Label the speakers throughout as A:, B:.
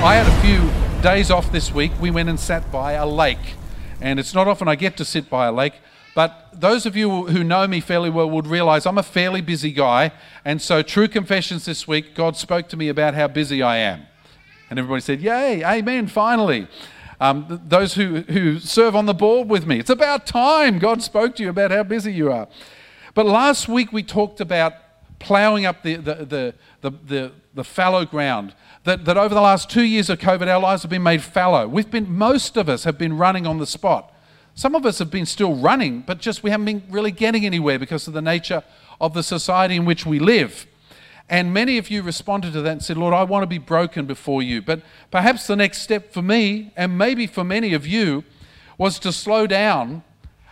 A: I had a few days off this week. We went and sat by a lake. And it's not often I get to sit by a lake, but those of you who know me fairly well would realize I'm a fairly busy guy. And so, true confessions this week, God spoke to me about how busy I am. And everybody said, Yay, amen, finally. Um, those who, who serve on the board with me, it's about time God spoke to you about how busy you are. But last week we talked about ploughing up the, the, the, the, the, the fallow ground. That, that over the last two years of COVID, our lives have been made fallow. We've been, most of us have been running on the spot. Some of us have been still running, but just we haven't been really getting anywhere because of the nature of the society in which we live. And many of you responded to that and said, Lord, I want to be broken before you. But perhaps the next step for me, and maybe for many of you, was to slow down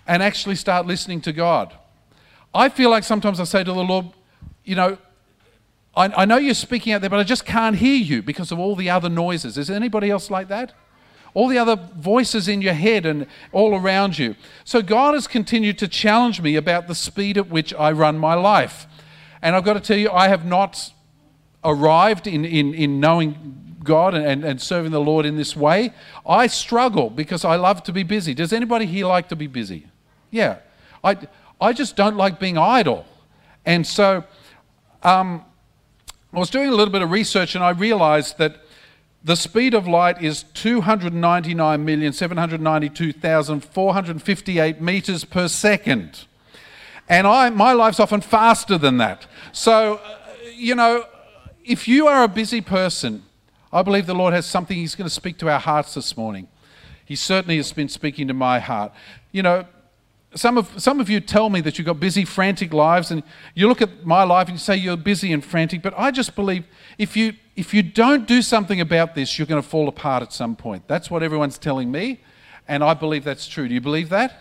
A: and actually start listening to God. I feel like sometimes I say to the Lord, you know, I, I know you're speaking out there, but I just can't hear you because of all the other noises. Is anybody else like that? all the other voices in your head and all around you. So God has continued to challenge me about the speed at which I run my life. And I've got to tell you, I have not arrived in, in, in knowing God and, and serving the Lord in this way. I struggle because I love to be busy. Does anybody here like to be busy? Yeah. I, I just don't like being idle. And so um, I was doing a little bit of research and I realized that the speed of light is 299,792,458 meters per second. And I, my life's often faster than that. So, uh, you know, if you are a busy person, I believe the Lord has something He's going to speak to our hearts this morning. He certainly has been speaking to my heart. You know, some of, some of you tell me that you've got busy, frantic lives, and you look at my life and you say you're busy and frantic, but I just believe if you, if you don't do something about this, you're going to fall apart at some point. That's what everyone's telling me, and I believe that's true. Do you believe that?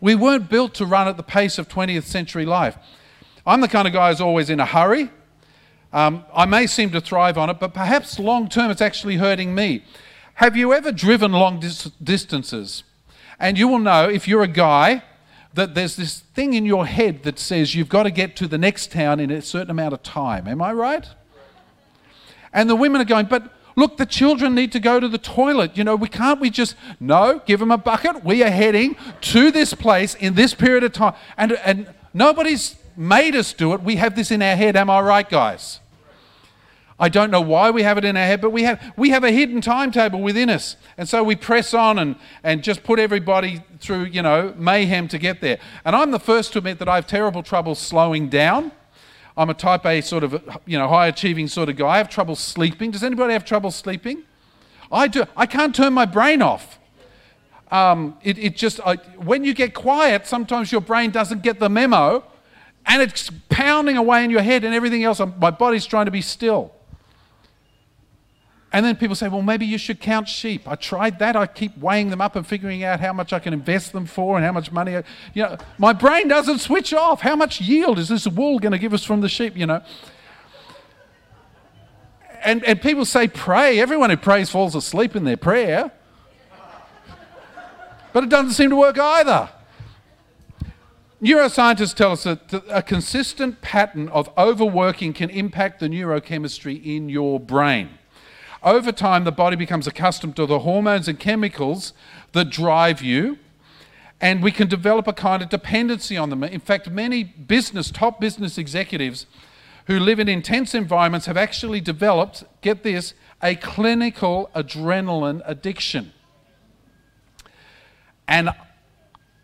A: We weren't built to run at the pace of 20th century life. I'm the kind of guy who's always in a hurry. Um, I may seem to thrive on it, but perhaps long term it's actually hurting me. Have you ever driven long dis- distances? And you will know if you're a guy that there's this thing in your head that says you've got to get to the next town in a certain amount of time. Am I right? And the women are going, but look, the children need to go to the toilet. You know, we can't we just no, give them a bucket. We are heading to this place in this period of time. And and nobody's made us do it. We have this in our head. Am I right, guys? I don't know why we have it in our head, but we have, we have a hidden timetable within us. And so we press on and, and just put everybody through, you know, mayhem to get there. And I'm the first to admit that I have terrible trouble slowing down. I'm a type A sort of, you know, high achieving sort of guy. I have trouble sleeping. Does anybody have trouble sleeping? I do. I can't turn my brain off. Um, it, it just, I, when you get quiet, sometimes your brain doesn't get the memo and it's pounding away in your head and everything else. My body's trying to be still. And then people say, well, maybe you should count sheep. I tried that. I keep weighing them up and figuring out how much I can invest them for and how much money. I, you know, my brain doesn't switch off. How much yield is this wool going to give us from the sheep, you know? And, and people say, pray. Everyone who prays falls asleep in their prayer. But it doesn't seem to work either. Neuroscientists tell us that a consistent pattern of overworking can impact the neurochemistry in your brain. Over time, the body becomes accustomed to the hormones and chemicals that drive you, and we can develop a kind of dependency on them. In fact, many business, top business executives who live in intense environments have actually developed, get this, a clinical adrenaline addiction. And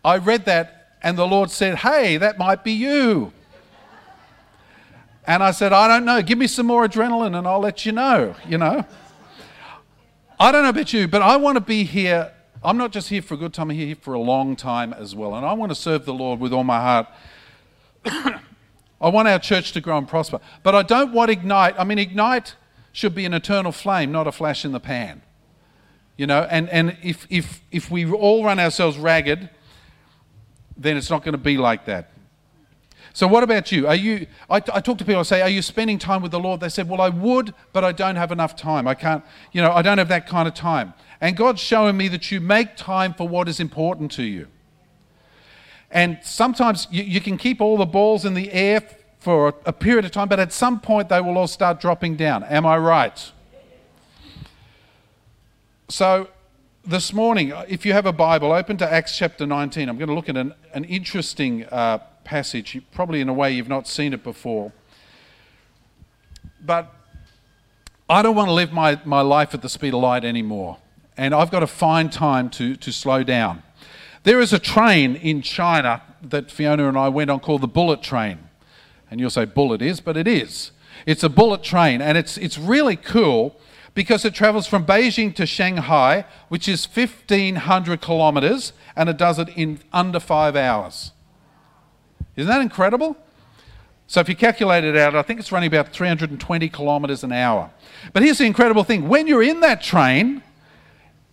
A: I read that, and the Lord said, Hey, that might be you. And I said, I don't know. Give me some more adrenaline and I'll let you know, you know. I don't know about you, but I want to be here. I'm not just here for a good time, I'm here for a long time as well. And I want to serve the Lord with all my heart. I want our church to grow and prosper. But I don't want Ignite. I mean, Ignite should be an eternal flame, not a flash in the pan. You know, and, and if, if, if we all run ourselves ragged, then it's not going to be like that. So, what about you? Are you? I, I, talk to people. I say, "Are you spending time with the Lord?" They said, "Well, I would, but I don't have enough time. I can't. You know, I don't have that kind of time." And God's showing me that you make time for what is important to you. And sometimes you, you can keep all the balls in the air for a, a period of time, but at some point they will all start dropping down. Am I right? So, this morning, if you have a Bible, open to Acts chapter 19. I'm going to look at an, an interesting uh, passage, probably in a way you've not seen it before. But I don't want to live my, my life at the speed of light anymore. And I've got to find time to, to slow down. There is a train in China that Fiona and I went on called the Bullet Train. And you'll say, Bullet is, but it is. It's a bullet train, and it's, it's really cool because it travels from Beijing to Shanghai, which is 1,500 kilometers, and it does it in under five hours. Isn't that incredible? So if you calculate it out, I think it's running about 320 kilometers an hour. But here's the incredible thing when you're in that train,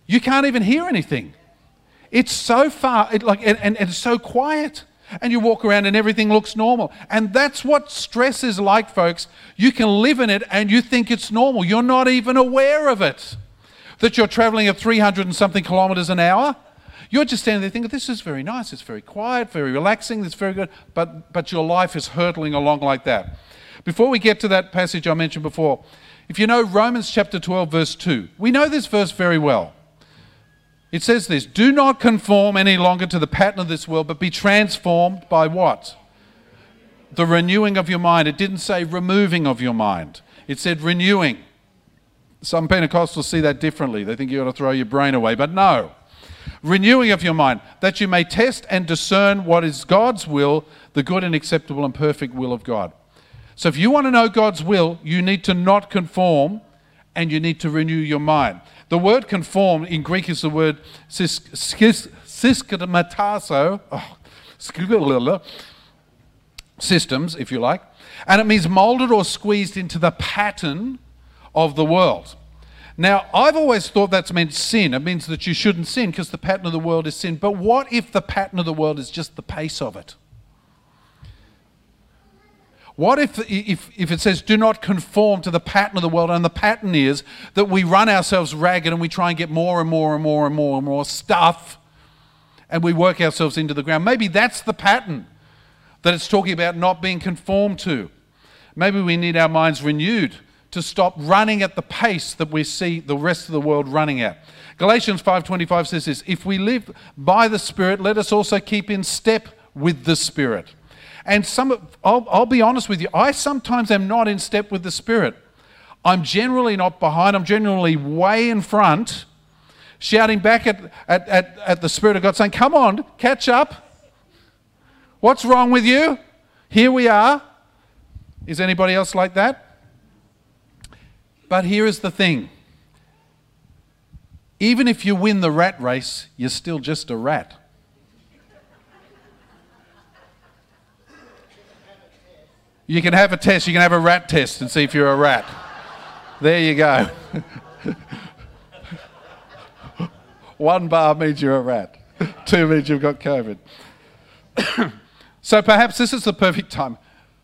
A: you can't even hear anything. It's so far, it like, and, and, and it's so quiet. And you walk around and everything looks normal. And that's what stress is like, folks. You can live in it and you think it's normal. You're not even aware of it. That you're traveling at 300 and something kilometers an hour. You're just standing there thinking, this is very nice, it's very quiet, very relaxing, it's very good, but, but your life is hurtling along like that. Before we get to that passage I mentioned before, if you know Romans chapter 12, verse 2, we know this verse very well. It says this Do not conform any longer to the pattern of this world, but be transformed by what? The renewing of your mind. It didn't say removing of your mind, it said renewing. Some Pentecostals see that differently. They think you ought to throw your brain away, but no renewing of your mind, that you may test and discern what is God's will, the good and acceptable and perfect will of God. So if you want to know God's will, you need to not conform and you need to renew your mind. The word conform in Greek is the word syskematazo, oh, systems, if you like, and it means molded or squeezed into the pattern of the world. Now, I've always thought that's meant sin. It means that you shouldn't sin because the pattern of the world is sin. But what if the pattern of the world is just the pace of it? What if, if, if it says, do not conform to the pattern of the world, and the pattern is that we run ourselves ragged and we try and get more and more and more and more and more stuff, and we work ourselves into the ground? Maybe that's the pattern that it's talking about not being conformed to. Maybe we need our minds renewed to stop running at the pace that we see the rest of the world running at. Galatians 5:25 says this, if we live by the spirit, let us also keep in step with the spirit. And some I'll, I'll be honest with you, I sometimes am not in step with the spirit. I'm generally not behind, I'm generally way in front, shouting back at, at, at, at the Spirit of God, saying, Come on, catch up. What's wrong with you? Here we are. Is anybody else like that? But here is the thing even if you win the rat race, you're still just a rat. You can have a test, you can have a rat test and see if you're a rat. There you go. One bar means you're a rat, two means you've got COVID. so perhaps this is the perfect time.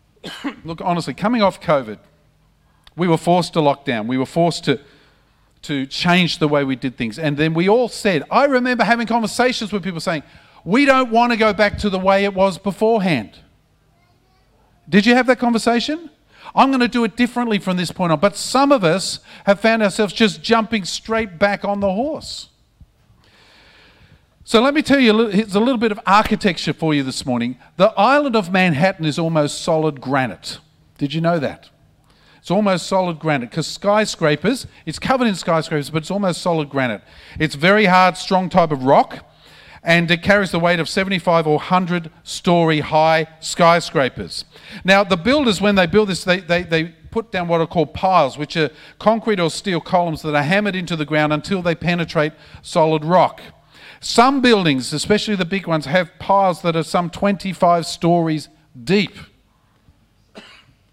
A: Look, honestly, coming off COVID, we were forced to lock down. We were forced to, to change the way we did things. And then we all said, I remember having conversations with people saying, we don't want to go back to the way it was beforehand. Did you have that conversation? I'm going to do it differently from this point on. But some of us have found ourselves just jumping straight back on the horse. So let me tell you, here's a little bit of architecture for you this morning. The island of Manhattan is almost solid granite. Did you know that? It's almost solid granite because skyscrapers, it's covered in skyscrapers, but it's almost solid granite. It's very hard, strong type of rock, and it carries the weight of 75 or 100 story high skyscrapers. Now, the builders, when they build this, they, they, they put down what are called piles, which are concrete or steel columns that are hammered into the ground until they penetrate solid rock. Some buildings, especially the big ones, have piles that are some 25 stories deep.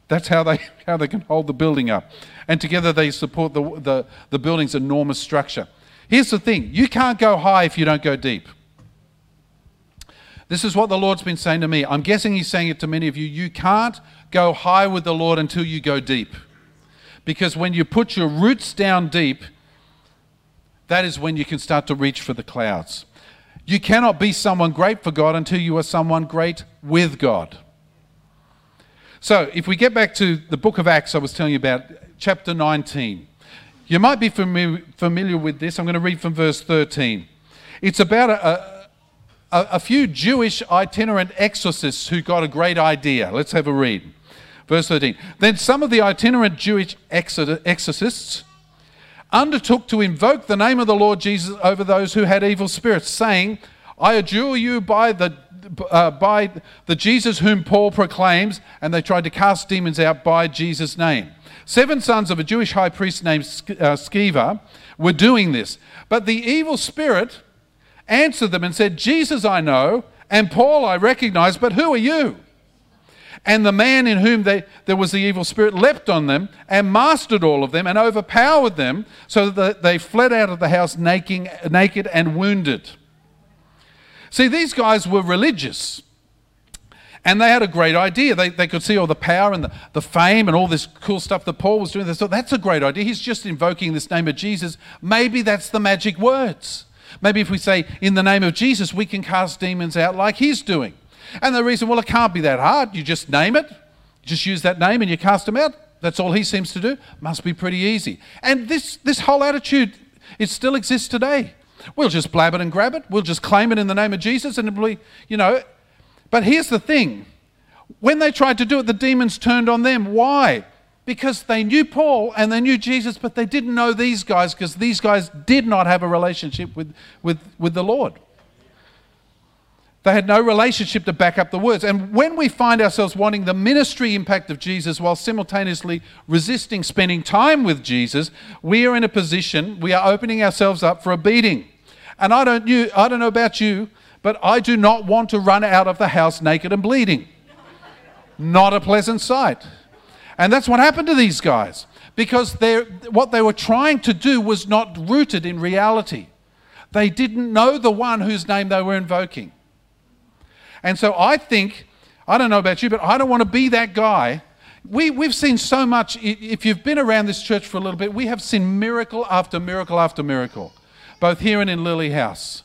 A: That's how they, how they can hold the building up. And together they support the, the, the building's enormous structure. Here's the thing you can't go high if you don't go deep. This is what the Lord's been saying to me. I'm guessing He's saying it to many of you. You can't go high with the Lord until you go deep. Because when you put your roots down deep, that is when you can start to reach for the clouds. You cannot be someone great for God until you are someone great with God. So, if we get back to the book of Acts I was telling you about, chapter 19, You might be fami- familiar with this. I'm going to read from verse 13. It's about a, a, a few Jewish itinerant exorcists who got a great idea. Let's have a read. Verse 13. Then some of the itinerant Jewish exorcists undertook to invoke the name of the Lord Jesus over those who had evil spirits, saying, I adjure you by the, uh, by the Jesus whom Paul proclaims, and they tried to cast demons out by Jesus' name. Seven sons of a Jewish high priest named uh, Sceva were doing this. But the evil spirit answered them and said, Jesus I know, and Paul I recognize, but who are you? And the man in whom they, there was the evil spirit leapt on them and mastered all of them and overpowered them so that they fled out of the house naked, naked and wounded. See, these guys were religious. And they had a great idea. They, they could see all the power and the, the fame and all this cool stuff that Paul was doing. They thought, that's a great idea. He's just invoking this name of Jesus. Maybe that's the magic words. Maybe if we say, in the name of Jesus, we can cast demons out like he's doing. And the reason, well, it can't be that hard. You just name it, just use that name and you cast them out. That's all he seems to do. Must be pretty easy. And this, this whole attitude, it still exists today. We'll just blab it and grab it. We'll just claim it in the name of Jesus and it'll be, you know. But here's the thing when they tried to do it, the demons turned on them. Why? Because they knew Paul and they knew Jesus, but they didn't know these guys because these guys did not have a relationship with, with, with the Lord. They had no relationship to back up the words. And when we find ourselves wanting the ministry impact of Jesus while simultaneously resisting spending time with Jesus, we are in a position, we are opening ourselves up for a beating. And I don't, you, I don't know about you, but I do not want to run out of the house naked and bleeding. not a pleasant sight. And that's what happened to these guys because what they were trying to do was not rooted in reality. They didn't know the one whose name they were invoking. And so I think, I don't know about you, but I don't want to be that guy. We, we've seen so much, if you've been around this church for a little bit, we have seen miracle after miracle after miracle, both here and in Lily House.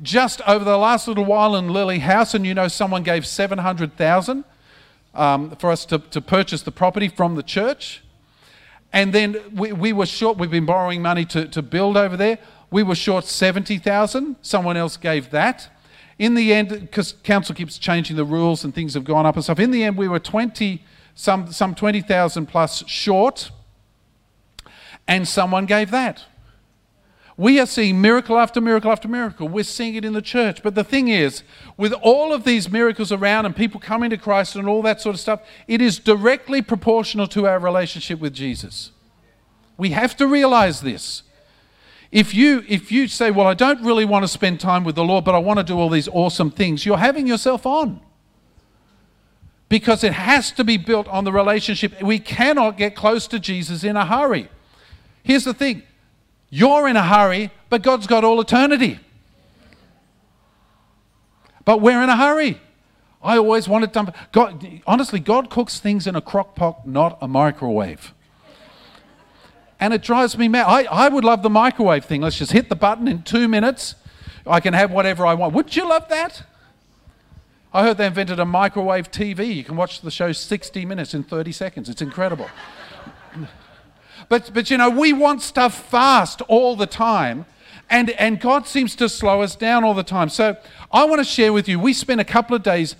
A: Just over the last little while in Lily House, and you know someone gave 700,000 um, for us to, to purchase the property from the church. And then we, we were short, we've been borrowing money to, to build over there. We were short 70,000. Someone else gave that in the end, because council keeps changing the rules and things have gone up and stuff, in the end, we were 20, some, some 20,000 plus short, and someone gave that. We are seeing miracle after miracle after miracle. We're seeing it in the church. But the thing is, with all of these miracles around and people coming to Christ and all that sort of stuff, it is directly proportional to our relationship with Jesus. We have to realize this. If you, if you say, Well, I don't really want to spend time with the Lord, but I want to do all these awesome things, you're having yourself on. Because it has to be built on the relationship. We cannot get close to Jesus in a hurry. Here's the thing you're in a hurry, but God's got all eternity. But we're in a hurry. I always wanted to. God, honestly, God cooks things in a crock pot, not a microwave and it drives me mad. I, I would love the microwave thing. Let's just hit the button in two minutes. I can have whatever I want. Would you love that? I heard they invented a microwave TV. You can watch the show 60 minutes in 30 seconds. It's incredible. But, but you know, we want stuff fast all the time, and, and God seems to slow us down all the time. So I want to share with you, we spent a couple of days,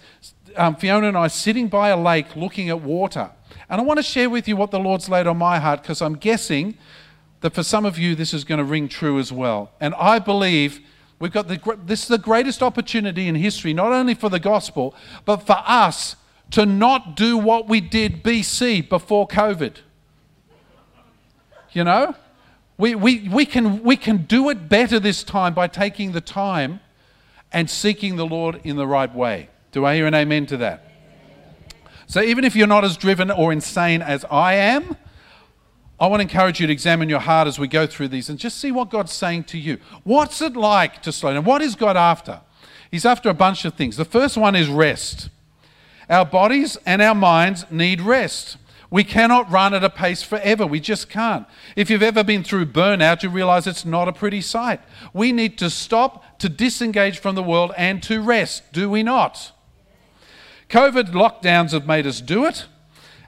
A: um, Fiona and I, sitting by a lake looking at water. And I want to share with you what the Lord's laid on my heart because I'm guessing that for some of you this is going to ring true as well. And I believe we've got the, this is the greatest opportunity in history, not only for the gospel, but for us to not do what we did BC before COVID. You know? We, we, we, can, we can do it better this time by taking the time and seeking the Lord in the right way. Do I hear an amen to that? So even if you're not as driven or insane as I am, I want to encourage you to examine your heart as we go through these and just see what God's saying to you. What's it like to slow down? What is God after? He's after a bunch of things. The first one is rest. Our bodies and our minds need rest. We cannot run at a pace forever. We just can't. If you've ever been through burnout, you realize it's not a pretty sight. We need to stop, to disengage from the world, and to rest, do we not? COVID lockdowns have made us do it.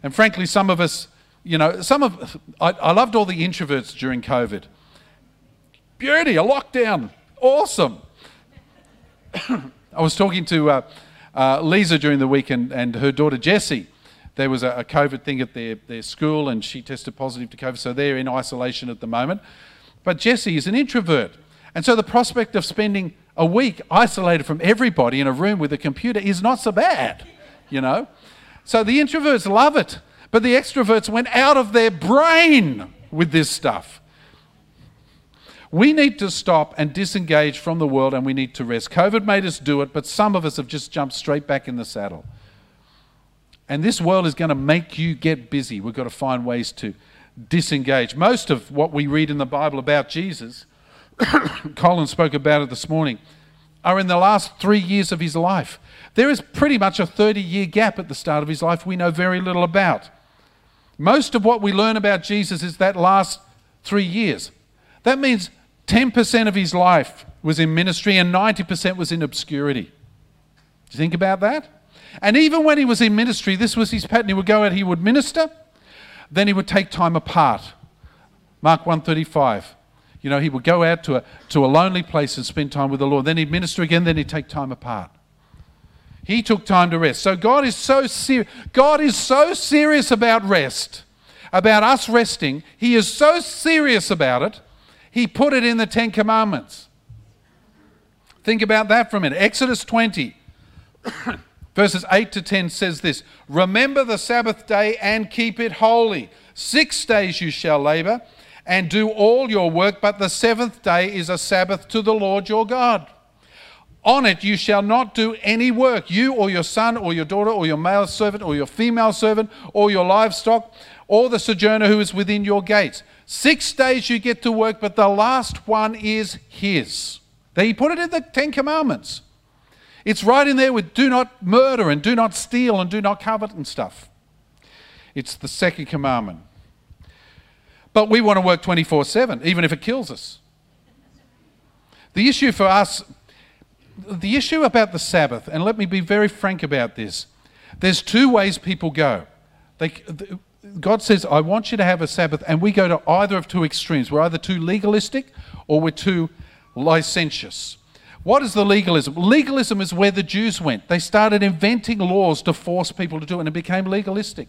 A: And frankly, some of us, you know, some of, I, I loved all the introverts during COVID. Beauty, a lockdown, awesome. I was talking to uh, uh, Lisa during the week and, and her daughter Jessie. There was a, COVID thing at their, their school and she tested positive to COVID, so they're in isolation at the moment. But Jesse is an introvert. And so the prospect of spending a week isolated from everybody in a room with a computer is not so bad, you know? So the introverts love it, but the extroverts went out of their brain with this stuff. We need to stop and disengage from the world and we need to rest. COVID made us do it, but some of us have just jumped straight back in the saddle. And this world is going to make you get busy. We've got to find ways to disengage. Most of what we read in the Bible about Jesus, Colin spoke about it this morning, are in the last three years of his life. There is pretty much a 30 year gap at the start of his life we know very little about. Most of what we learn about Jesus is that last three years. That means 10% of his life was in ministry and 90% was in obscurity. Do you think about that? And even when he was in ministry, this was his pattern. He would go out, he would minister, then he would take time apart. Mark 135. You know, he would go out to a, to a lonely place and spend time with the Lord. Then he'd minister again, then he'd take time apart. He took time to rest. So God is so. God is so serious about rest, about us resting. He is so serious about it he put it in the Ten Commandments. Think about that for a minute. Exodus 20, verses 8 to 10 says this Remember the Sabbath day and keep it holy. Six days you shall labor and do all your work, but the seventh day is a Sabbath to the Lord your God. On it you shall not do any work, you or your son or your daughter or your male servant or your female servant or your livestock or the sojourner who is within your gates. Six days you get to work, but the last one is his. He put it in the Ten Commandments. It's right in there with do not murder and do not steal and do not covet and stuff. It's the second commandment. But we want to work 24 7, even if it kills us. The issue for us, the issue about the Sabbath, and let me be very frank about this there's two ways people go. They, God says, I want you to have a Sabbath, and we go to either of two extremes. We're either too legalistic or we're too licentious. What is the legalism? Legalism is where the Jews went. They started inventing laws to force people to do it, and it became legalistic.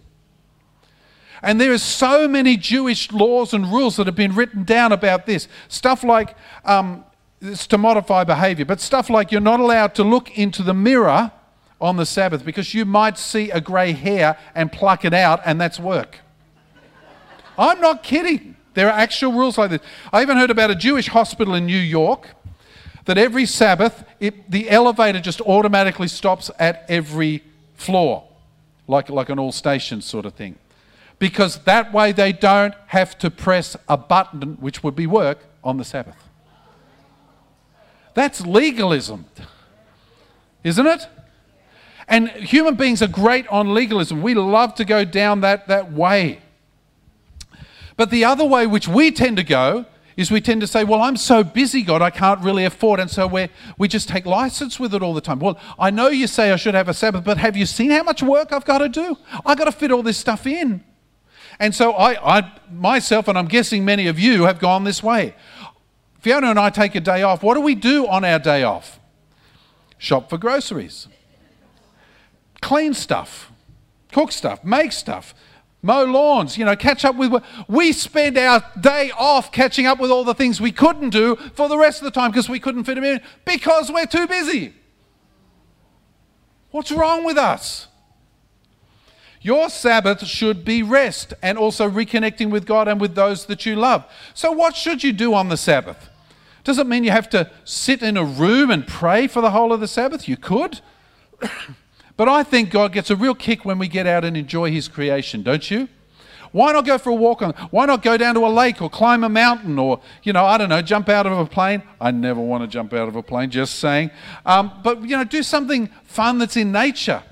A: And there are so many Jewish laws and rules that have been written down about this. Stuff like, um, it's to modify behavior, but stuff like you're not allowed to look into the mirror on the Sabbath because you might see a grey hair and pluck it out, and that's work. I'm not kidding. There are actual rules like this. I even heard about a Jewish hospital in New York that every Sabbath, it, the elevator just automatically stops at every floor, like, like an all stations sort of thing. Because that way they don't have to press a button, which would be work, on the Sabbath. That's legalism, isn't it? And human beings are great on legalism. We love to go down that, that way. But the other way, which we tend to go, is we tend to say, Well, I'm so busy, God, I can't really afford. And so we we just take license with it all the time. Well, I know you say I should have a Sabbath, but have you seen how much work I've got to do? I've got to fit all this stuff in. And so I, I myself, and I'm guessing many of you, have gone this way. Fiona and I take a day off. What do we do on our day off? Shop for groceries clean stuff, cook stuff, make stuff, mow lawns, you know, catch up with. We spend our day off catching up with all the things we couldn't do for the rest of the time because we couldn't fit them in because we're too busy. What's wrong with us? Your Sabbath should be rest and also reconnecting with God and with those that you love. So, what should you do on the Sabbath? Does it mean you have to sit in a room and pray for the whole of the Sabbath? You could. But I think God gets a real kick when we get out and enjoy His creation, don't you? Why not go for a walk on? Why not go down to a lake or climb a mountain or, you know, I don't know, jump out of a plane? I never want to jump out of a plane, just saying. Um, but, you know, do something fun that's in nature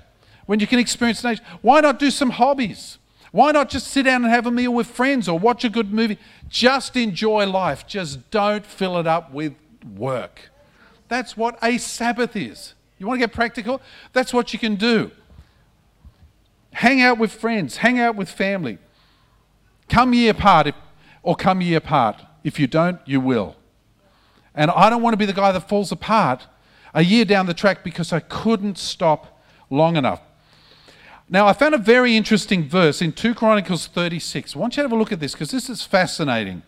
A: when you can experience nature. Why not do some hobbies? Why not just sit down and have a meal with friends or watch a good movie? Just enjoy life. Just don't fill it up with work. That's what a Sabbath is. You want to get practical? That's what you can do. Hang out with friends, hang out with family. Come ye apart, if, or come ye apart. If you don't, you will. And I don't want to be the guy that falls apart a year down the track because I couldn't stop long enough. Now, I found a very interesting verse in 2 Chronicles 36. I want you to have a look at this because this is fascinating.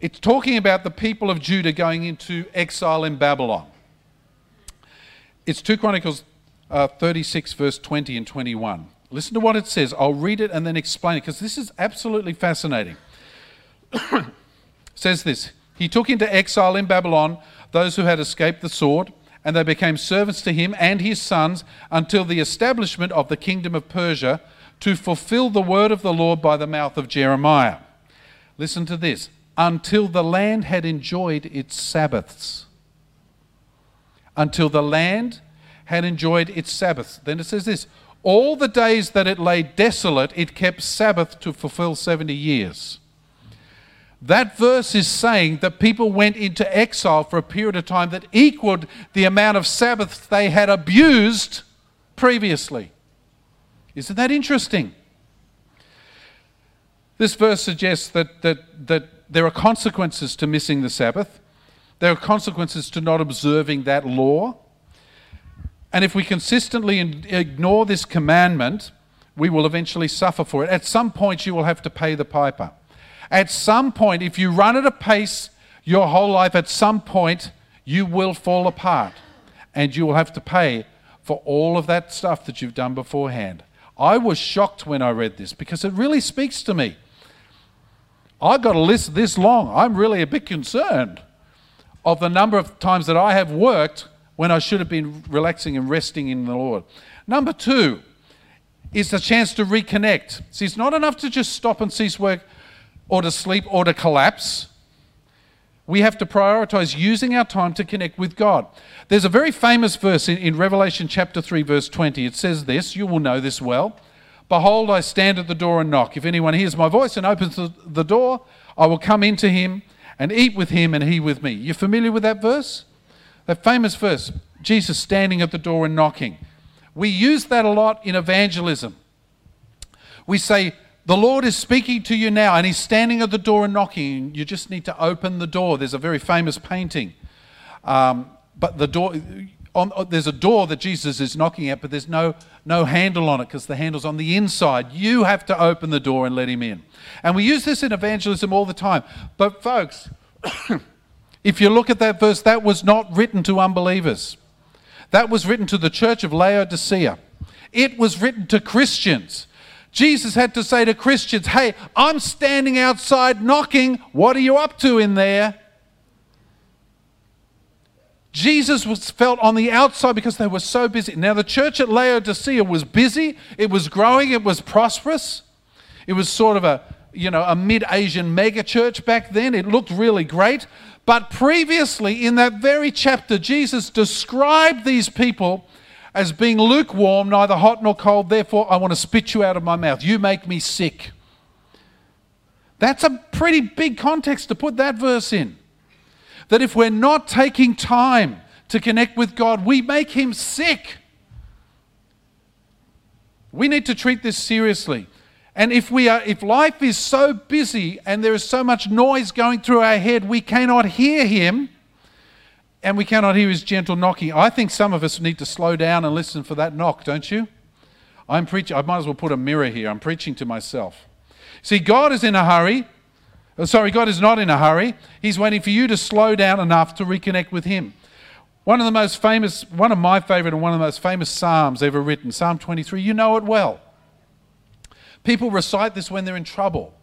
A: It's talking about the people of Judah going into exile in Babylon. It's 2 Chronicles uh, 36, verse 20 and 21. Listen to what it says. I'll read it and then explain it because this is absolutely fascinating. says this He took into exile in Babylon those who had escaped the sword and they became servants to him and his sons until the establishment of the kingdom of Persia to fulfill the word of the Lord by the mouth of Jeremiah. Listen to this until the land had enjoyed its Sabbaths. Until the land had enjoyed its Sabbaths. Then it says this all the days that it lay desolate, it kept Sabbath to fulfill 70 years. That verse is saying that people went into exile for a period of time that equaled the amount of Sabbaths they had abused previously. Isn't that interesting? This verse suggests that, that, that there are consequences to missing the Sabbath, there are consequences to not observing that law. And if we consistently ignore this commandment, we will eventually suffer for it. At some point, you will have to pay the piper. At some point, if you run at a pace your whole life, at some point, you will fall apart and you will have to pay for all of that stuff that you've done beforehand. I was shocked when I read this because it really speaks to me. I've got a list this long. I'm really a bit concerned of the number of times that I have worked when I should have been relaxing and resting in the Lord. Number two is the chance to reconnect. See, it's not enough to just stop and cease work or to sleep or to collapse. We have to prioritize using our time to connect with God. There's a very famous verse in, in, Revelation chapter 3, verse 20. It says this, you will know this well. Behold, I stand at the door and knock. If anyone hears my voice and opens the, the door, I will come into him and eat with him and he with me. You're familiar with that verse? That famous verse, Jesus standing at the door and knocking. We use that a lot in evangelism. We say, the Lord is speaking to you now, and He's standing at the door and knocking. You just need to open the door. There's a very famous painting. Um, but the door, on, there's a door that Jesus is knocking at, but there's no, no handle on it because the handle's on the inside. You have to open the door and let Him in. And we use this in evangelism all the time. But, folks, if you look at that verse, that was not written to unbelievers, that was written to the church of Laodicea. It was written to Christians. Jesus had to say to Christians, Hey, I'm standing outside knocking. What are you up to in there? Jesus was felt on the outside because they were so busy. Now, the church at Laodicea was busy, it was growing, it was prosperous. It was sort of a, you know, a mid-Asian mega church back then. It looked really great. But previously in that very chapter, Jesus described these people as being lukewarm, neither hot nor cold. Therefore, I want to spit you out of my mouth. You make me sick. That's a pretty big context to put that verse in. That if we're not taking time to connect with God, we make him sick. We need to treat this seriously. And if we are if life is so busy and there is so much noise going through our head, we cannot hear him and we cannot hear his gentle knocking. I think some of us need to slow down and listen for that knock, don't you? I'm preaching, I might as well put a mirror here. I'm preaching to myself. See, God is in a hurry. Oh, sorry, God is not in a hurry. He's waiting for you to slow down enough to reconnect with Him. One of the most famous, one of my favorite, and one of the most famous Psalms ever written, Psalm 23, you know it well. People recite this when they're in trouble.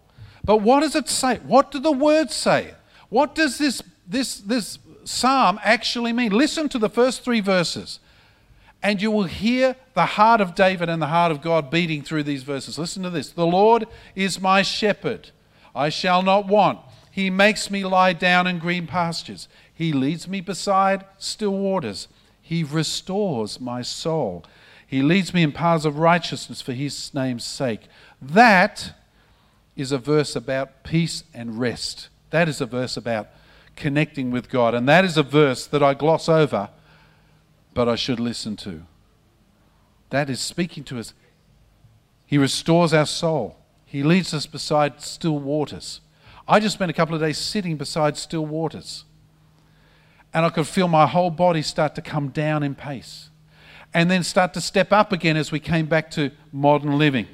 A: But what does it say? What do the words say? What does this, this, this psalm actually mean? Listen to the first three verses, and you will hear the heart of David and the heart of God beating through these verses. Listen to this The Lord is my shepherd, I shall not want. He makes me lie down in green pastures. He leads me beside still waters. He restores my soul. He leads me in paths of righteousness for his name's sake. That is a verse about peace and rest. That is a verse about connecting with God. And that is a verse that I gloss over, but I should listen to. That is speaking to us. He restores our soul, He leads us beside still waters. I just spent a couple of days sitting beside still waters. And I could feel my whole body start to come down in pace and then start to step up again as we came back to modern living.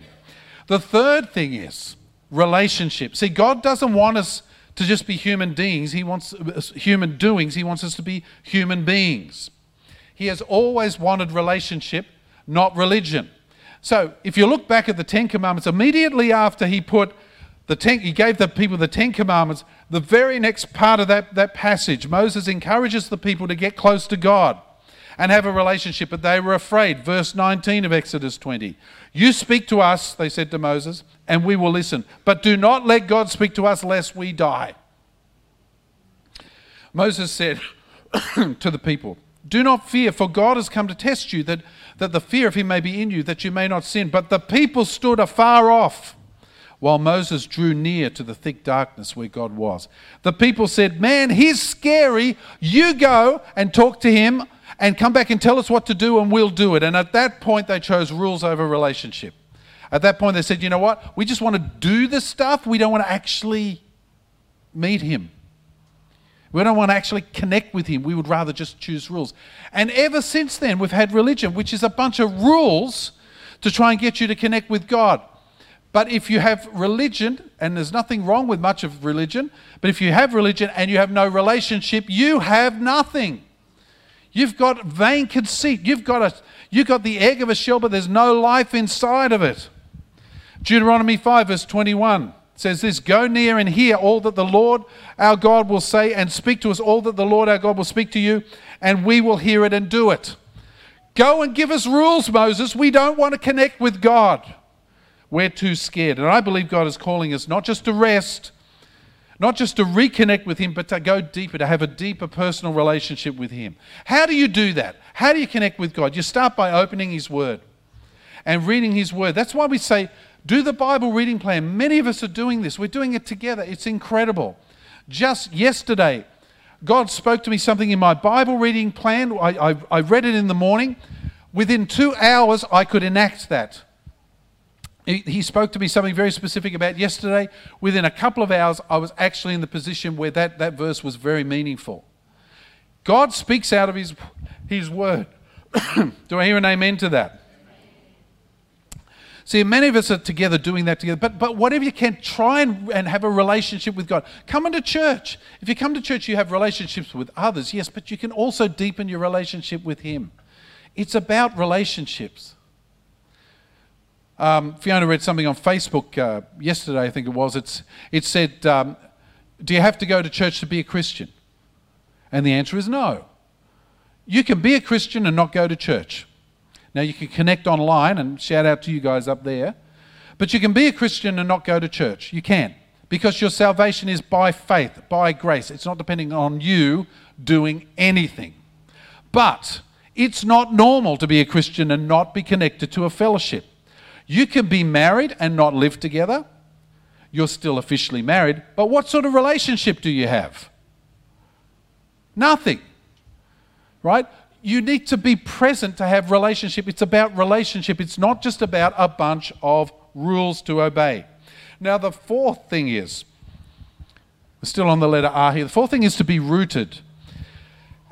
A: The third thing is relationships. See, God doesn't want us to just be human beings, He wants uh, human doings, He wants us to be human beings. He has always wanted relationship, not religion. So, if you look back at the Ten Commandments, immediately after He put the ten, He gave the people the Ten Commandments, the very next part of that, that passage, Moses encourages the people to get close to God and have a relationship, but they were afraid. Verse 19 of Exodus 20. You speak to us, they said to Moses, and we will listen. But do not let God speak to us lest we die. Moses said to the people, Do not fear, for God has come to test you, that, that the fear of him may be in you, that you may not sin. But the people stood afar off while Moses drew near to the thick darkness where God was. The people said, Man, he's scary. You go and talk to him and come back and tell us what to do and we'll do it. And at that point, they chose rules over relationship. At that point, they said, you know what? We just want to do the stuff. We don't want to actually meet him. We don't want to actually connect with him. We would rather just choose rules. And ever since then, we've had religion, which is a bunch of rules to try and get you to connect with God. But if you have religion, and there's nothing wrong with much of religion, but if you have religion and you have no relationship, you have nothing. You've got vain conceit. You've got, a, you've got the egg of a shell, but there's no life inside of it. Deuteronomy 5, verse 21 says this Go near and hear all that the Lord our God will say, and speak to us all that the Lord our God will speak to you, and we will hear it and do it. Go and give us rules, Moses. We don't want to connect with God. We're too scared. And I believe God is calling us not just to rest, not just to reconnect with Him, but to go deeper, to have a deeper personal relationship with Him. How do you do that? How do you connect with God? You start by opening His Word and reading His Word. That's why we say, do the Bible reading plan. Many of us are doing this. We're doing it together. It's incredible. Just yesterday, God spoke to me something in my Bible reading plan. I, I, I read it in the morning. Within two hours, I could enact that. He spoke to me something very specific about yesterday. Within a couple of hours, I was actually in the position where that, that verse was very meaningful. God speaks out of His, his word. Do I hear an amen to that? See, many of us are together doing that together, but, but whatever you can, try and, and have a relationship with God. Come into church. If you come to church, you have relationships with others, yes, but you can also deepen your relationship with Him. It's about relationships. Um, Fiona read something on Facebook uh, yesterday, I think it was. It's, it said, um, Do you have to go to church to be a Christian? And the answer is no. You can be a Christian and not go to church. Now, you can connect online, and shout out to you guys up there. But you can be a Christian and not go to church. You can. Because your salvation is by faith, by grace. It's not depending on you doing anything. But it's not normal to be a Christian and not be connected to a fellowship. You can be married and not live together. You're still officially married, but what sort of relationship do you have? Nothing. Right? You need to be present to have relationship. It's about relationship. It's not just about a bunch of rules to obey. Now, the fourth thing is, we're still on the letter R here. The fourth thing is to be rooted.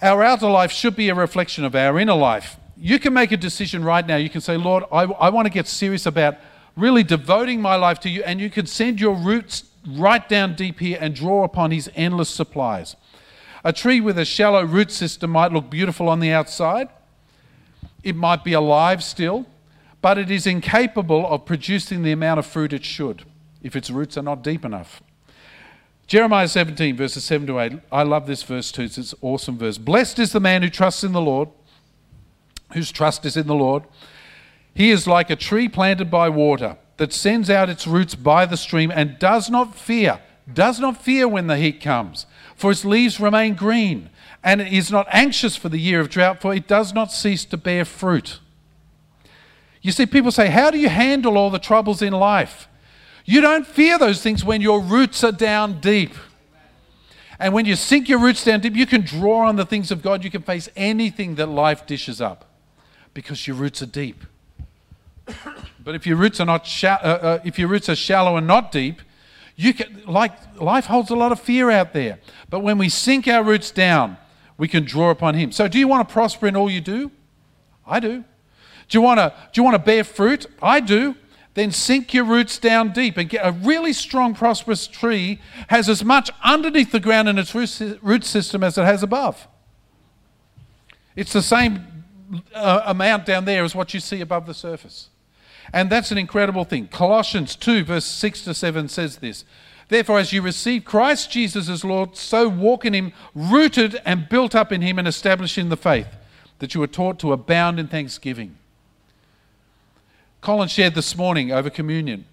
A: Our outer life should be a reflection of our inner life you can make a decision right now. You can say, Lord, I, I want to get serious about really devoting my life to you, and you can send your roots right down deep here and draw upon His endless supplies. A tree with a shallow root system might look beautiful on the outside, it might be alive still, but it is incapable of producing the amount of fruit it should if its roots are not deep enough. Jeremiah 17, verses 7 to 8. I love this verse too. It's an awesome verse. Blessed is the man who trusts in the Lord whose trust is in the Lord. He is like a tree planted by water that sends out its roots by the stream and does not fear, does not fear when the heat comes, for its leaves remain green, and it is not anxious for the year of drought, for it does not cease to bear fruit. You see, people say, How do you handle all the troubles in life? You don't fear those things when your roots are down deep. And when you sink your roots down deep, you can draw on the things of God. You can face anything that life dishes up because your roots are deep. But if your roots are not uh, uh, if your roots are shallow and not deep, you can like life holds a lot of fear out there. But when we sink our roots down, we can draw upon Him. So, do you want to prosper in all you do? I do. Do you want to do you want to bear fruit? I do. Then sink your roots down deep and get a really strong, prosperous tree has as much underneath the ground in its root system as it has above. It's the same uh, amount down there as what you see above the surface. And that's an incredible thing. Colossians 2, verse 6 to 7 says this Therefore, as you receive Christ Jesus as Lord, so walk in him, rooted and built up in him, and established in the faith that you were taught to abound in thanksgiving. Colin shared this morning over communion.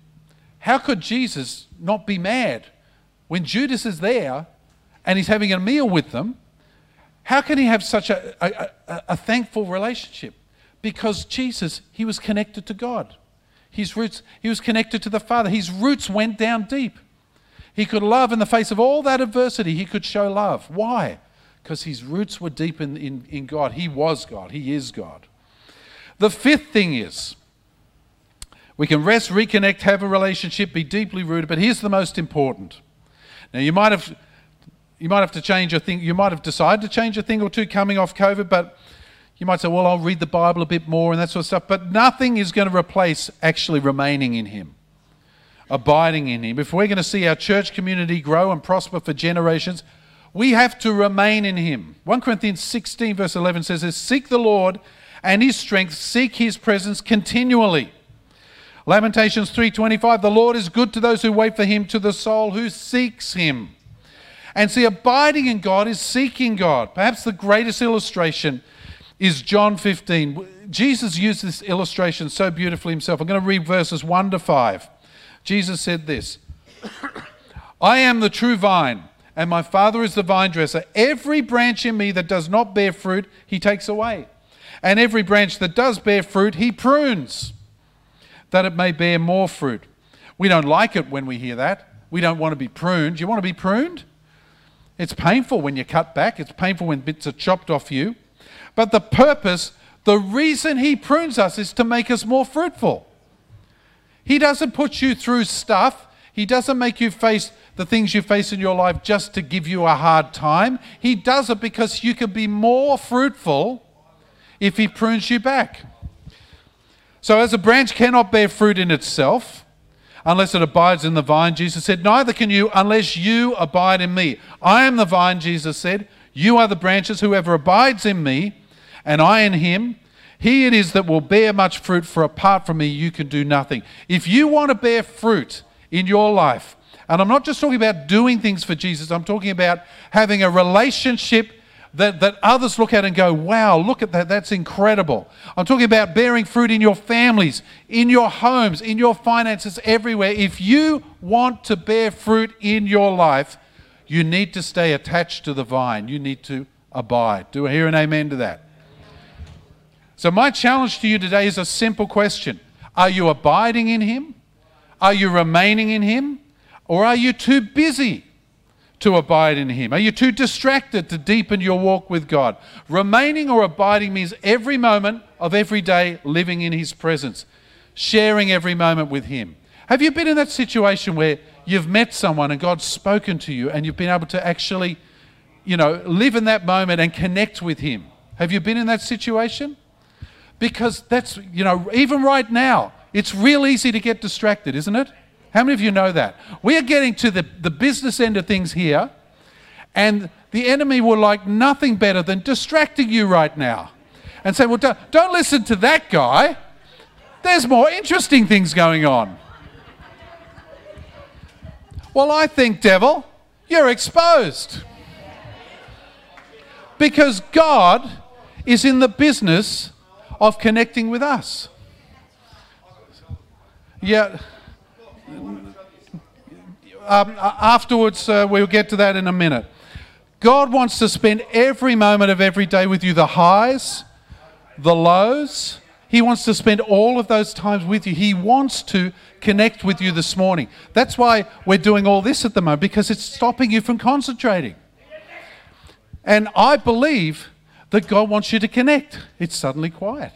A: How could Jesus not be mad when Judas is there and he's having a meal with them? How can he have such a, a, a, a thankful relationship? Because Jesus, he was connected to God. His roots, he was connected to the Father. His roots went down deep. He could love in the face of all that adversity. He could show love. Why? Because his roots were deep in, in, in God. He was God. He is God. The fifth thing is we can rest, reconnect, have a relationship, be deeply rooted, but here's the most important. Now, you might have you might have to change a thing. You might have decided to change a thing or two coming off COVID, but you might say, well, I'll read the Bible a bit more and that sort of stuff. But nothing is going to replace actually remaining in Him, abiding in Him. If we're going to see our church community grow and prosper for generations, we have to remain in Him. 1 Corinthians 16, verse 11 says, Seek the Lord and His strength, seek His presence continually. Lamentations 3:25 The Lord is good to those who wait for him to the soul who seeks him. And see, abiding in God is seeking God. Perhaps the greatest illustration is John 15. Jesus used this illustration so beautifully himself. I'm going to read verses 1 to 5. Jesus said this I am the true vine, and my Father is the vine dresser. Every branch in me that does not bear fruit, he takes away. And every branch that does bear fruit, he prunes, that it may bear more fruit. We don't like it when we hear that. We don't want to be pruned. You want to be pruned? It's painful when you cut back, it's painful when bits are chopped off you. But the purpose, the reason He prunes us is to make us more fruitful. He doesn't put you through stuff, He doesn't make you face the things you face in your life just to give you a hard time. He does it because you can be more fruitful if He prunes you back. So, as a branch cannot bear fruit in itself, unless it abides in the vine, Jesus said, Neither can you unless you abide in me. I am the vine, Jesus said. You are the branches. Whoever abides in me, and I in him, he it is that will bear much fruit, for apart from me, you can do nothing. If you want to bear fruit in your life, and I'm not just talking about doing things for Jesus, I'm talking about having a relationship that, that others look at and go, wow, look at that, that's incredible. I'm talking about bearing fruit in your families, in your homes, in your finances, everywhere. If you want to bear fruit in your life, you need to stay attached to the vine. You need to abide. Do I hear an amen to that? So, my challenge to you today is a simple question Are you abiding in Him? Are you remaining in Him? Or are you too busy to abide in Him? Are you too distracted to deepen your walk with God? Remaining or abiding means every moment of every day living in His presence, sharing every moment with Him. Have you been in that situation where you've met someone and God's spoken to you and you've been able to actually, you know, live in that moment and connect with Him? Have you been in that situation? Because that's, you know, even right now, it's real easy to get distracted, isn't it? How many of you know that? We are getting to the, the business end of things here, and the enemy will like nothing better than distracting you right now and say, Well, don't, don't listen to that guy. There's more interesting things going on. Well, I think, devil, you're exposed. Because God is in the business of connecting with us. Yeah um, afterwards, uh, we'll get to that in a minute. God wants to spend every moment of every day with you the highs, the lows. He wants to spend all of those times with you. He wants to connect with you this morning. That's why we're doing all this at the moment, because it's stopping you from concentrating. And I believe that God wants you to connect. It's suddenly quiet.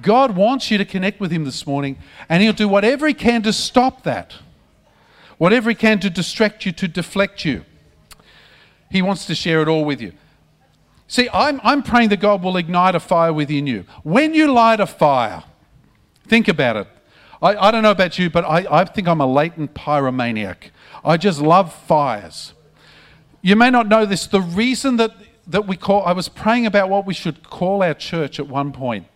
A: God wants you to connect with Him this morning, and He'll do whatever He can to stop that, whatever He can to distract you, to deflect you. He wants to share it all with you. See, I'm, I'm praying that God will ignite a fire within you. When you light a fire, think about it. I, I don't know about you, but I, I think I'm a latent pyromaniac. I just love fires. You may not know this. The reason that, that we call, I was praying about what we should call our church at one point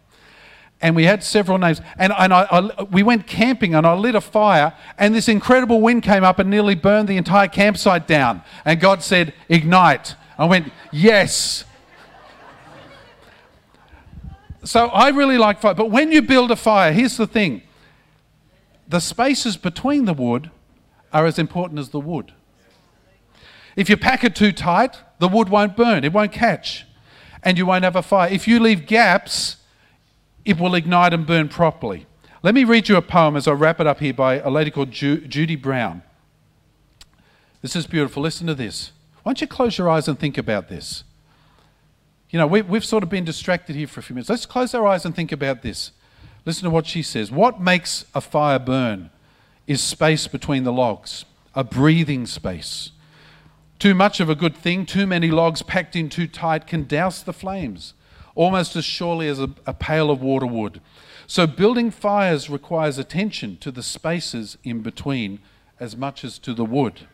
A: and we had several names. And, and I, I, we went camping, and I lit a fire, and this incredible wind came up and nearly burned the entire campsite down. And God said, Ignite. I went, Yes. so I really like fire. But when you build a fire, here's the thing the spaces between the wood are as important as the wood. If you pack it too tight, the wood won't burn, it won't catch, and you won't have a fire. If you leave gaps, it will ignite and burn properly. Let me read you a poem as I wrap it up here by a lady called Ju- Judy Brown. This is beautiful. Listen to this. Why don't you close your eyes and think about this? You know, we, we've sort of been distracted here for a few minutes. Let's close our eyes and think about this. Listen to what she says. What makes a fire burn is space between the logs, a breathing space. Too much of a good thing, too many logs packed in too tight can douse the flames almost as surely as a, a pail of water would. So, building fires requires attention to the spaces in between as much as to the wood.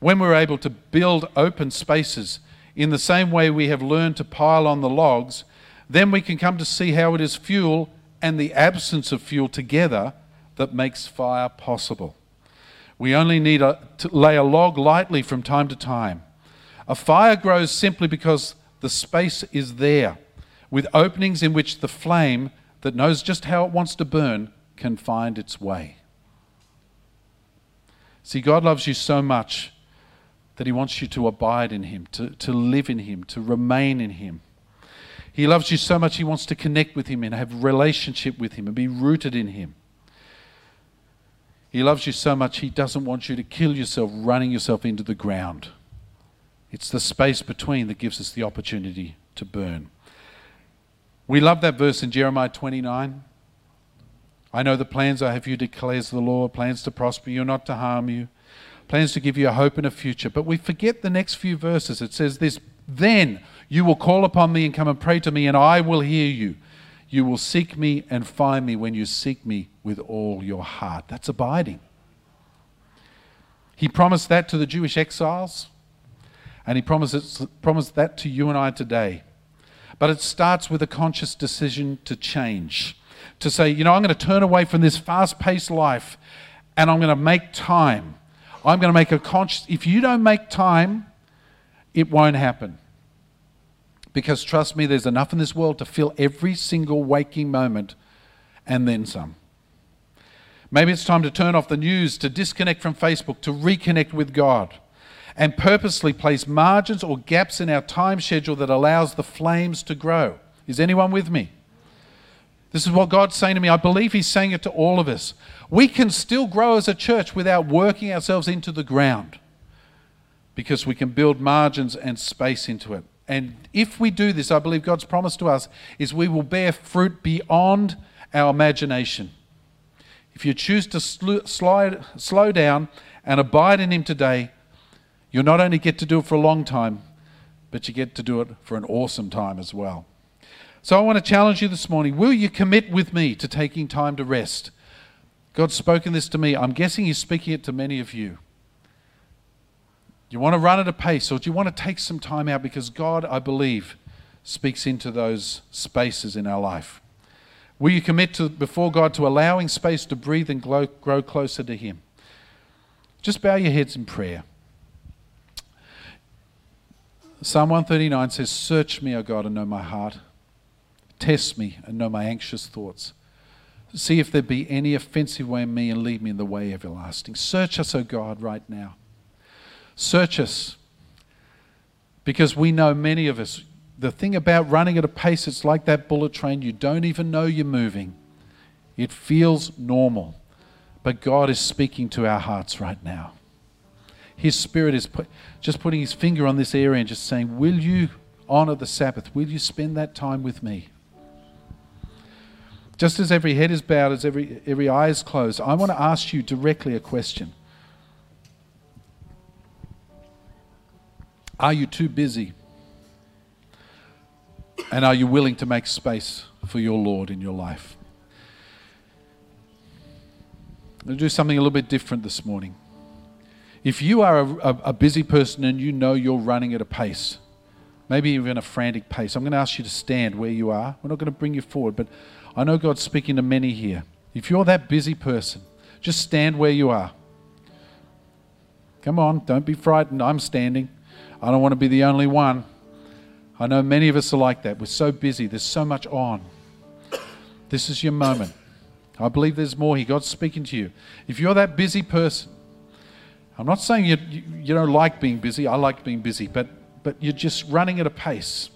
A: When we're able to build open spaces in the same way we have learned to pile on the logs, then we can come to see how it is fuel and the absence of fuel together that makes fire possible. We only need a, to lay a log lightly from time to time. A fire grows simply because the space is there with openings in which the flame that knows just how it wants to burn can find its way. See, God loves you so much that He wants you to abide in Him, to, to live in Him, to remain in Him. He loves you so much He wants to connect with Him and have relationship with Him and be rooted in Him. He loves you so much He doesn't want you to kill yourself running yourself into the ground. It's the space between that gives us the opportunity to burn. We love that verse in Jeremiah 29. I know the plans I have for you, declares the Lord plans to prosper you, not to harm you, plans to give you a hope and a future. But we forget the next few verses. It says this Then you will call upon me and come and pray to me, and I will hear you. You will seek me and find me when you seek me with all your heart. That's abiding. He promised that to the Jewish exiles, and he promised, promised that to you and I today. But it starts with a conscious decision to change, to say, you know, I'm going to turn away from this fast paced life and I'm going to make time. I'm going to make a conscious, if you don't make time, it won't happen. Because trust me, there's enough in this world to fill every single waking moment and then some. Maybe it's time to turn off the news, to disconnect from Facebook, to reconnect with God and purposely place margins or gaps in our time schedule that allows the flames to grow. Is anyone with me? This is what God's saying to me. I believe He's saying it to all of us. We can still grow as a church without working ourselves into the ground because we can build margins and space into it. And if we do this, I believe God's promise to us is we will bear fruit beyond our imagination. If you choose to sl- slide, slow down and abide in Him today, You'll not only get to do it for a long time, but you get to do it for an awesome time as well. So I want to challenge you this morning. Will you commit with me to taking time to rest? God's spoken this to me. I'm guessing He's speaking it to many of you. Do you want to run at a pace, or do you want to take some time out? Because God, I believe, speaks into those spaces in our life. Will you commit to, before God to allowing space to breathe and grow, grow closer to Him? Just bow your heads in prayer. Psalm 139 says, Search me, O God, and know my heart. Test me and know my anxious thoughts. See if there be any offensive way in me and lead me in the way everlasting. Search us, O God, right now. Search us. Because we know many of us, the thing about running at a pace, it's like that bullet train. You don't even know you're moving, it feels normal. But God is speaking to our hearts right now. His Spirit is put, just putting His finger on this area and just saying, Will you honor the Sabbath? Will you spend that time with me? Just as every head is bowed, as every, every eye is closed, I want to ask you directly a question. Are you too busy? And are you willing to make space for your Lord in your life? I'm going to do something a little bit different this morning. If you are a, a, a, busy person and you know you're running at a pace, maybe even a frantic pace, I'm going to ask you to stand where you are. We're not going to bring you forward, but I know God's speaking to many here. If you're that busy person, just stand where you are. Come on, don't be frightened. I'm standing. I don't want to be the only one. I know many of us are like that. We're so busy, there's so much on. This is your moment. I believe there's more here. God's speaking to you. If you're that busy person, I'm not saying you, you, you don't like being busy. I like being busy, but, but you're just running at a pace.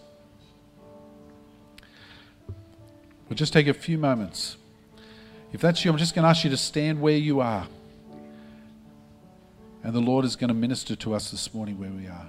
A: We'll just take a few moments. If that's you, I'm just going to ask you to stand where you are. And the Lord is going to minister to us this morning where we are.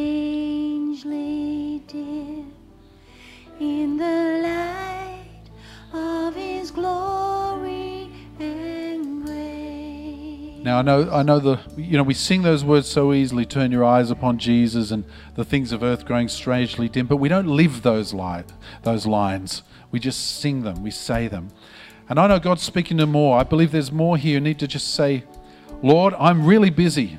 A: Now I know I know the you know we sing those words so easily turn your eyes upon Jesus and the things of earth growing strangely dim but we don't live those light those lines. We just sing them we say them. And I know God's speaking to more. I believe there's more here. You need to just say Lord I'm really busy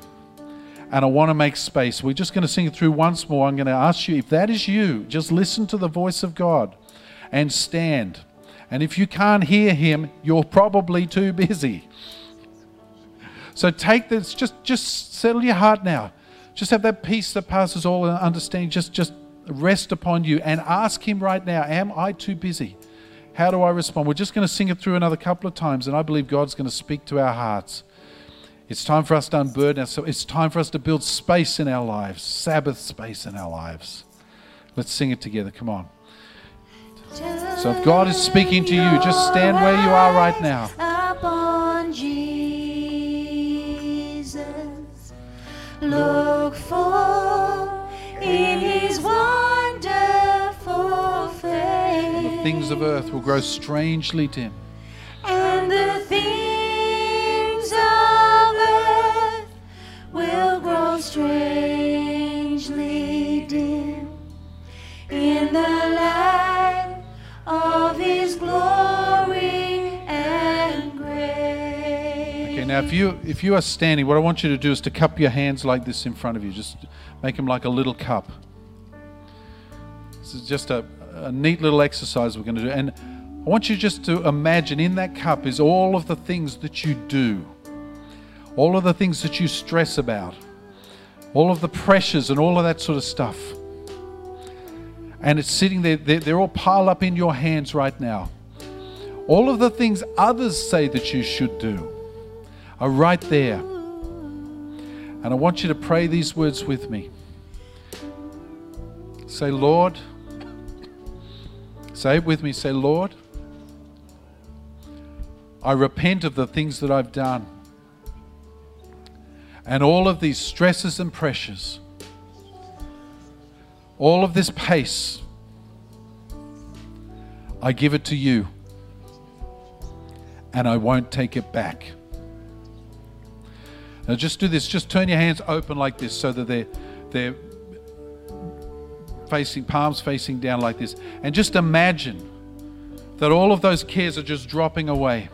A: and I want to make space. We're just going to sing it through once more. I'm going to ask you if that is you just listen to the voice of God and stand. And if you can't hear him you're probably too busy so take this, just just settle your heart now. Just have that peace that passes all understanding. Just just rest upon you and ask him right now, am I too busy? How do I respond? We're just going to sing it through another couple of times, and I believe God's going to speak to our hearts. It's time for us to unburden ourselves. It's time for us to build space in our lives, Sabbath space in our lives. Let's sing it together. Come on. So if God is speaking to you, just stand where you are right now.
B: Look for in his wonderful face.
A: The things of earth will grow strangely dim. Now if you if you are standing, what I want you to do is to cup your hands like this in front of you. Just make them like a little cup. This is just a, a neat little exercise we're going to do. And I want you just to imagine in that cup is all of the things that you do, all of the things that you stress about, all of the pressures and all of that sort of stuff. And it's sitting there, they're, they're all piled up in your hands right now. All of the things others say that you should do are right there. And I want you to pray these words with me. Say, Lord, say it with me. Say, Lord, I repent of the things that I've done and all of these stresses and pressures, all of this pace. I give it to you and I won't take it back. Now just do this. Just turn your hands open like this so that they're they're facing palms facing down like this. And just imagine that all of those cares are just dropping away.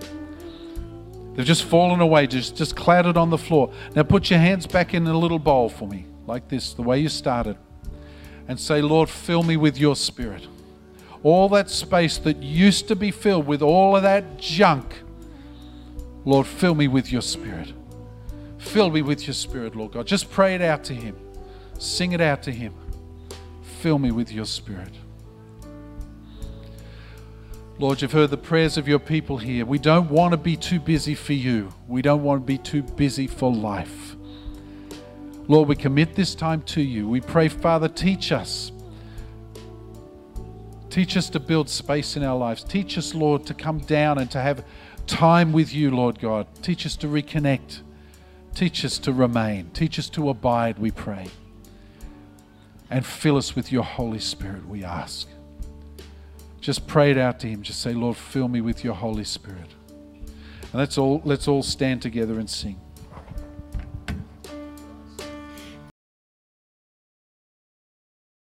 A: They've just fallen away, just just clattered on the floor. Now put your hands back in a little bowl for me, like this, the way you started. And say, Lord, fill me with your spirit. All that space that used to be filled with all of that junk. Lord, fill me with your spirit. Fill me with your spirit, Lord God. Just pray it out to Him. Sing it out to Him. Fill me with your spirit. Lord, you've heard the prayers of your people here. We don't want to be too busy for you. We don't want to be too busy for life. Lord, we commit this time to you. We pray, Father, teach us. Teach us to build space in our lives. Teach us, Lord, to come down and to have time with you, Lord God. Teach us to reconnect. Teach us to remain. Teach us to abide, we pray. And fill us with your Holy Spirit, we ask. Just pray it out to him. Just say, Lord, fill me with your Holy Spirit. And let's all let's all stand together and sing.